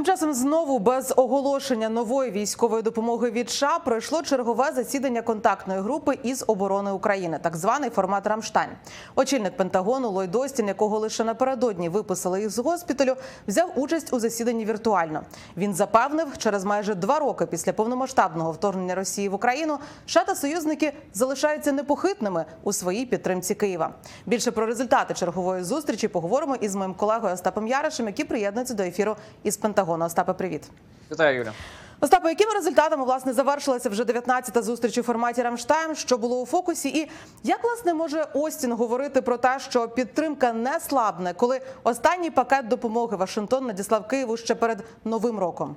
Тим часом знову без оголошення нової військової допомоги від США пройшло чергове засідання контактної групи із оборони України, так званий формат Рамштайн. Очільник Пентагону Ллойд Остін, якого лише напередодні виписали із госпіталю, взяв участь у засіданні віртуально. Він запевнив, через майже два роки після повномасштабного вторгнення Росії в Україну США та союзники залишаються непохитними у своїй підтримці Києва. Більше про результати чергової зустрічі поговоримо із моїм колегою Остапом Яришем, який приєднується до ефіру із Пентагону. Остапе, привіт. Вітаю, Юля. Остапе, якими результатами власне завершилася вже 19-та зустріч у форматі Рамштайм, Що було у фокусі? І як власне може Остін говорити про те, що підтримка не слабне, коли останній пакет допомоги Вашингтон надіслав Києву ще перед новим роком?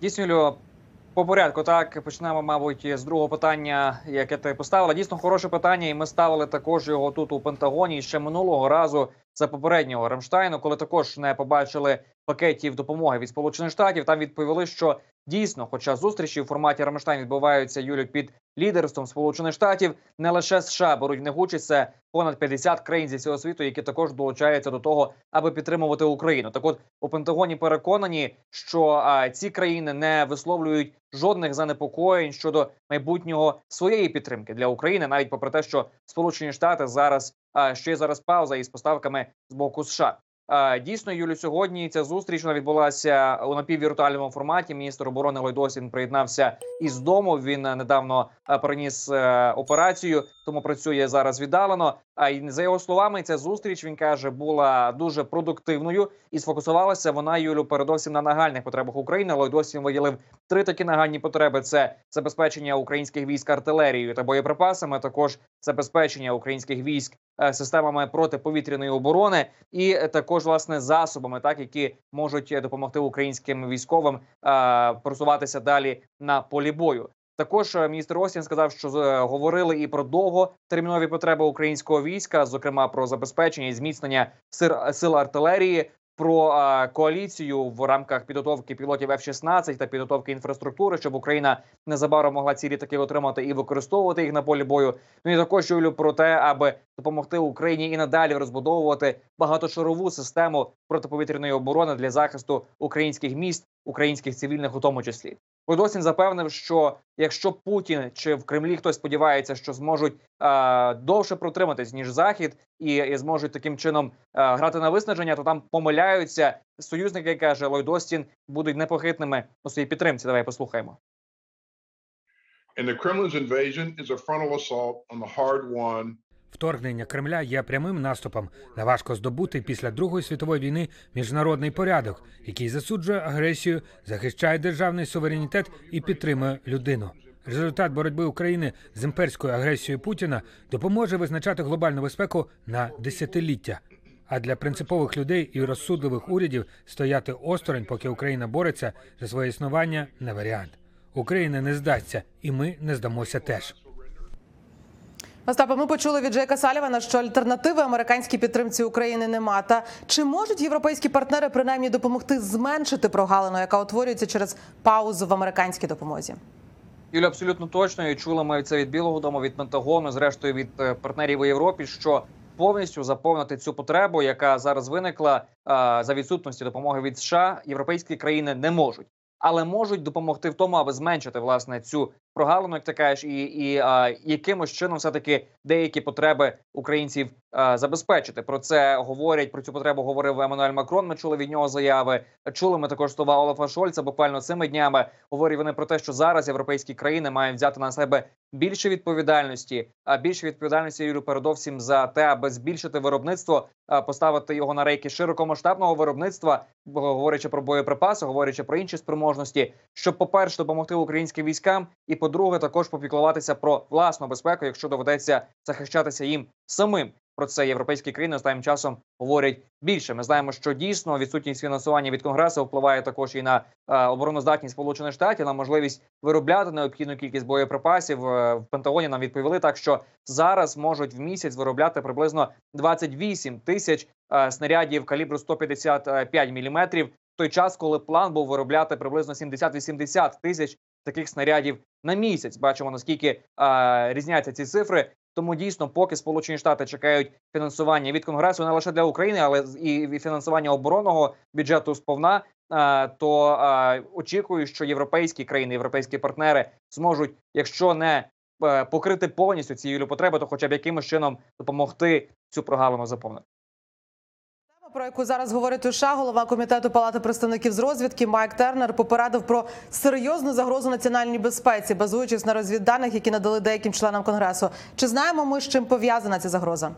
Дійсно, по порядку. Так почнемо, мабуть, з другого питання, яке ти поставила. Дійсно, хороше питання, і ми ставили також його тут у Пентагоні ще минулого разу за попереднього Рамштайну, коли також не побачили пакетів допомоги від Сполучених Штатів. Там відповіли, що дійсно, хоча зустрічі в форматі Рамштайн відбуваються Юлю під лідерством Сполучених Штатів, не лише США беруть в них понад 50 країн зі всього світу, які також долучаються до того, аби підтримувати Україну. Так, от у Пентагоні переконані, що а, ці країни не висловлюють жодних занепокоєнь щодо майбутнього своєї підтримки для України, навіть попри те, що Сполучені Штати зараз а, ще зараз пауза із поставками з боку США. А, Дійсно, Юлю, сьогодні ця зустріч відбулася у напіввіртуальному форматі. Міністр оборони Ллойд Остін приєднався із дому. Він е, недавно приніс е, операцію, тому працює зараз віддалено. А й за його словами, ця зустріч він каже була дуже продуктивною і сфокусувалася вона Юлю передовсім на нагальних потребах України. Ллойд Остін виділив три такі нагальні потреби: це забезпечення українських військ артилерією та боєприпасами, також забезпечення українських військ е, системами протиповітряної оборони, і е, також власне засобами, так які можуть е, допомогти українським військовим е, просуватися далі на полі бою. Також міністр Остін сказав, що говорили і про довготермінові потреби українського війська, зокрема про забезпечення і зміцнення сил артилерії, про е, коаліцію в рамках підготовки пілотів F-16 та підготовки інфраструктури, щоб Україна незабаром могла ці літаки отримати і використовувати їх на полі бою. Ну і також Юлю про те, аби допомогти Україні і надалі розбудовувати багатошарову систему протиповітряної оборони для захисту українських міст, українських цивільних, у тому числі. Подосін запевнив, що якщо Путін чи в Кремлі хтось сподівається, що зможуть е, довше протриматись ніж Захід, і, і зможуть таким чином е, грати на виснаження, то там помиляються союзники, каже Ллойд Остін, будуть непохитними у своїй підтримці. Давай послухаємо. And the Kremlin's invasion is a frontal assault on the hard-won Вторгнення Кремля є прямим наступом на важко здобутий після Другої світової війни міжнародний порядок, який засуджує агресію, захищає державний суверенітет і підтримує людину. Результат боротьби України з імперською агресією Путіна допоможе визначати глобальну безпеку на десятиліття. А для принципових людей і розсудливих урядів стояти осторонь, поки Україна бореться за своє існування, не варіант. Україна не здасться, і ми не здамося теж. Остапе, ми почули від Джейка Салівана, що альтернативи американській підтримці України нема. Та чи можуть європейські партнери принаймні допомогти зменшити прогалину, яка утворюється через паузу в американській допомозі? Юля, абсолютно точно і чули ми це від Білого Дому, від Пентагону, зрештою від е, партнерів у Європі, що повністю заповнити цю потребу, яка зараз виникла е, за відсутності допомоги від США, європейські країни не можуть, але можуть допомогти в тому, аби зменшити власне цю прогалину, як ти кажеш, і, і е, якимось чином все таки деякі потреби українців е, забезпечити. Про це говорять про цю потребу. Говорив Еммануель Макрон. Ми чули від нього заяви. Чули ми також слова Олафа Шольца. Буквально цими днями говорять вони про те, що зараз європейські країни мають взяти на себе більше відповідальності, а більше відповідальності Юрію, передовсім за те, аби збільшити виробництво, а, поставити його на рейки широкомасштабного виробництва, говорячи про боєприпаси, говорячи про інші спроможності, щоб, по перше, допомогти українським військам, і по-друге, також попіклуватися про власну безпеку, якщо доведеться захищатися їм самим. Про це європейські країни останнім часом говорять більше. Ми знаємо, що дійсно відсутність фінансування від конгресу впливає також і на е, обороноздатність Сполучених Штатів, на можливість виробляти необхідну кількість боєприпасів. Е, в Пентагоні нам відповіли так, що зараз можуть в місяць виробляти приблизно 28 тисяч е, снарядів калібру 155 міліметрів. В той час, коли план був виробляти приблизно 70-80 тисяч таких снарядів на місяць. Бачимо наскільки е, різняться ці цифри. Тому дійсно, поки Сполучені Штати чекають фінансування від Конгресу не лише для України, але і фінансування оборонного бюджету сповна. то очікую, що європейські країни, європейські партнери зможуть, якщо не е, покрити повністю ці юлі потреби, то хоча б якимось чином допомогти цю прогалину заповнити. Про яку зараз говорить США, голова комітету Палати представників з розвідки Майк Тернер попередив про серйозну загрозу національній безпеці, базуючись на розвідданих, які надали деяким членам конгресу. Чи знаємо ми, з чим пов'язана ця загроза?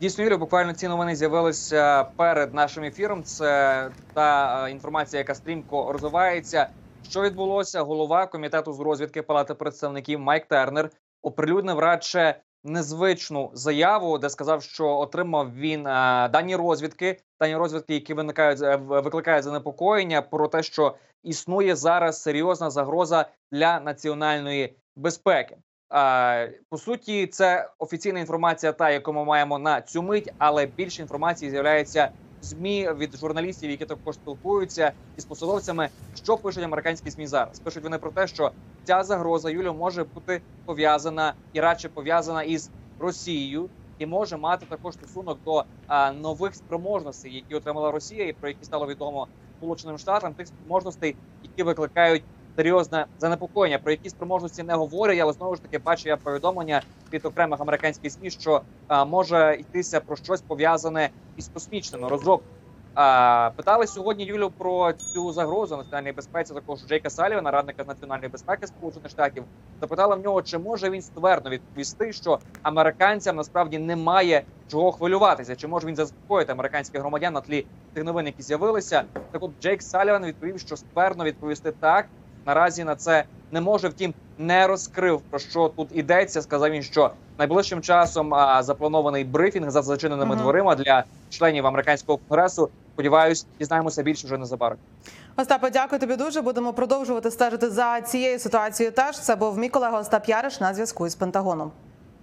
Дійсно, Юлі, буквально ці новини з'явилися перед нашим ефіром. Це та е, інформація, яка стрімко розвивається. Що відбулося? Голова комітету з розвідки Палати представників Майк Тернер оприлюднив радше незвичну заяву, де сказав, що отримав він е, дані розвідки, дані розвідки, які виникають е, викликають занепокоєння про те, що існує зараз серйозна загроза для національної безпеки. А, по суті, це офіційна інформація, та яку ми маємо на цю мить, але більше інформації з'являється змі від журналістів, які також спілкуються із посадовцями. Що пишуть американські змі зараз? Пишуть вони про те, що ця загроза Юлю може бути пов'язана і радше пов'язана із Росією, і може мати також стосунок до а, нових спроможностей, які отримала Росія, і про які стало відомо Сполученим Штатам, тих спроможностей, які викликають серйозне занепокоєння, про які спроможності не говорять, але знову ж таки бачу я повідомлення від окремих американських СМІ, що а, може йтися про щось пов'язане із космічними розробками. А, питали сьогодні Юлю про цю загрозу національній безпеці, також Джейка Салівана, радника з національної безпеки Сполучених Штатів. Запитала в нього, чи може він ствердно відповісти, що американцям насправді немає чого хвилюватися, чи може він заспокоїти американських громадян на тлі тих новин, які з'явилися. Так от Джейк Саліван відповів, що ствердно відповісти так. Наразі на це не може, втім, не розкрив про що тут ідеться. Сказав він, що найближчим часом а, запланований брифінг за зачиненими Мгм. дверима для членів американського конгресу. Сподіваюсь, дізнаємося більше вже незабаром. Остапе, дякую тобі дуже. Будемо продовжувати стежити за цією ситуацією. Теж це був мій колега Остап Яриш на зв'язку із Пентагоном.